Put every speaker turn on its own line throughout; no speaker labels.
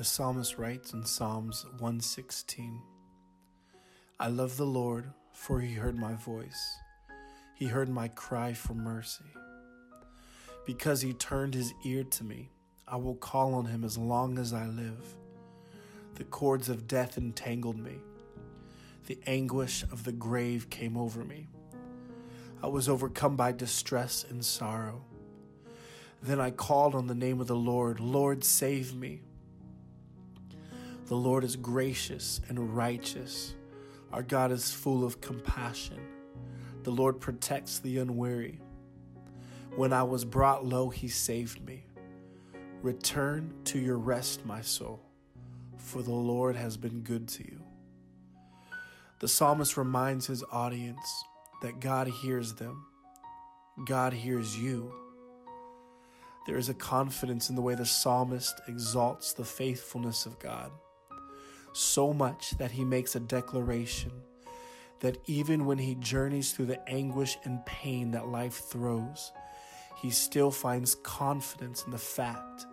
The psalmist writes in Psalms 116 I love the Lord, for he heard my voice. He heard my cry for mercy. Because he turned his ear to me, I will call on him as long as I live. The cords of death entangled me, the anguish of the grave came over me. I was overcome by distress and sorrow. Then I called on the name of the Lord, Lord, save me. The Lord is gracious and righteous. Our God is full of compassion. The Lord protects the unwary. When I was brought low, he saved me. Return to your rest, my soul, for the Lord has been good to you. The psalmist reminds his audience that God hears them, God hears you. There is a confidence in the way the psalmist exalts the faithfulness of God, so much that he makes a declaration that even when he journeys through the anguish and pain that life throws, he still finds confidence in the fact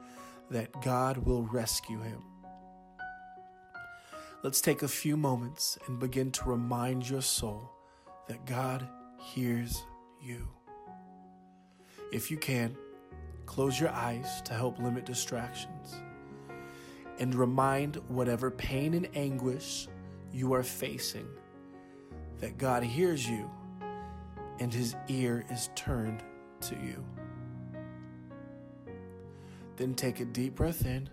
that God will rescue him. Let's take a few moments and begin to remind your soul that God hears you. If you can, close your eyes to help limit distractions and remind whatever pain and anguish you are facing that God hears you and his ear is turned to you. Then take a deep breath in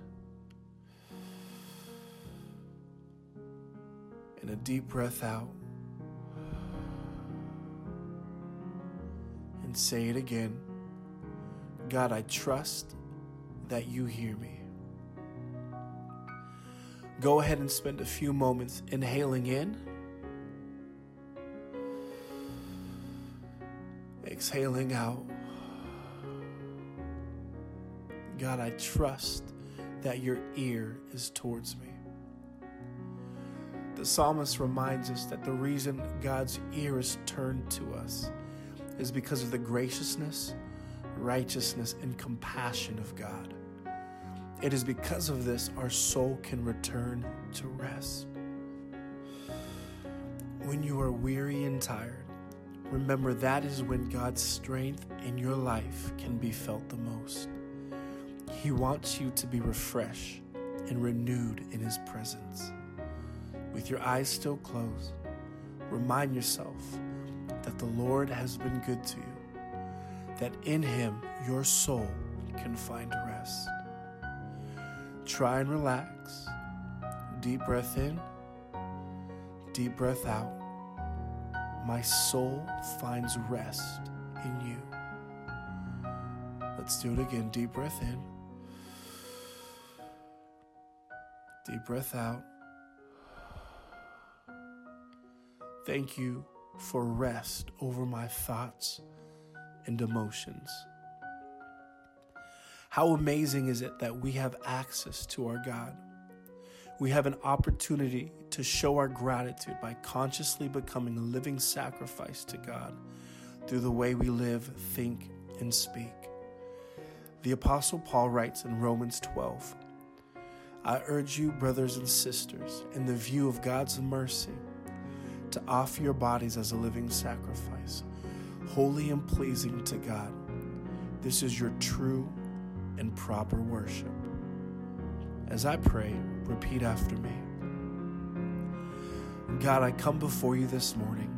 and a deep breath out. And say it again God, I trust that you hear me. Go ahead and spend a few moments inhaling in exhaling out. God, I trust that your ear is towards me. The psalmist reminds us that the reason God's ear is turned to us is because of the graciousness, righteousness, and compassion of God. It is because of this our soul can return to rest. When you are weary and tired, Remember, that is when God's strength in your life can be felt the most. He wants you to be refreshed and renewed in His presence. With your eyes still closed, remind yourself that the Lord has been good to you, that in Him your soul can find rest. Try and relax. Deep breath in, deep breath out my soul finds rest in you. Let's do it again. Deep breath in, deep breath out. Thank you for rest over my thoughts and emotions. How amazing is it that we have access to our God? we have an opportunity to show our gratitude by consciously becoming a living sacrifice to God through the way we live, think, and speak. The Apostle Paul writes in Romans 12 I urge you, brothers and sisters, in the view of God's mercy, to offer your bodies as a living sacrifice, holy and pleasing to God. This is your true and proper worship. As I pray, repeat after me. God, I come before you this morning,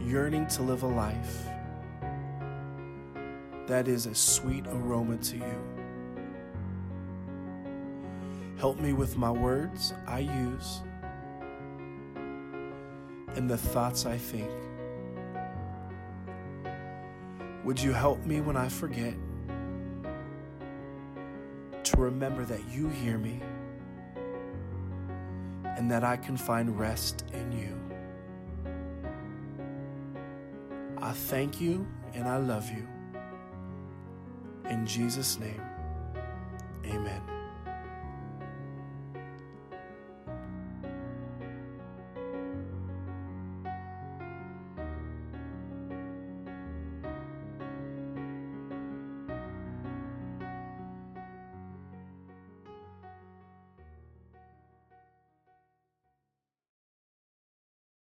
yearning to live a life that is a sweet aroma to you. Help me with my words I use and the thoughts I think. Would you help me when I forget? to remember that you hear me and that I can find rest in you. I thank you and I love you. In Jesus' name, amen.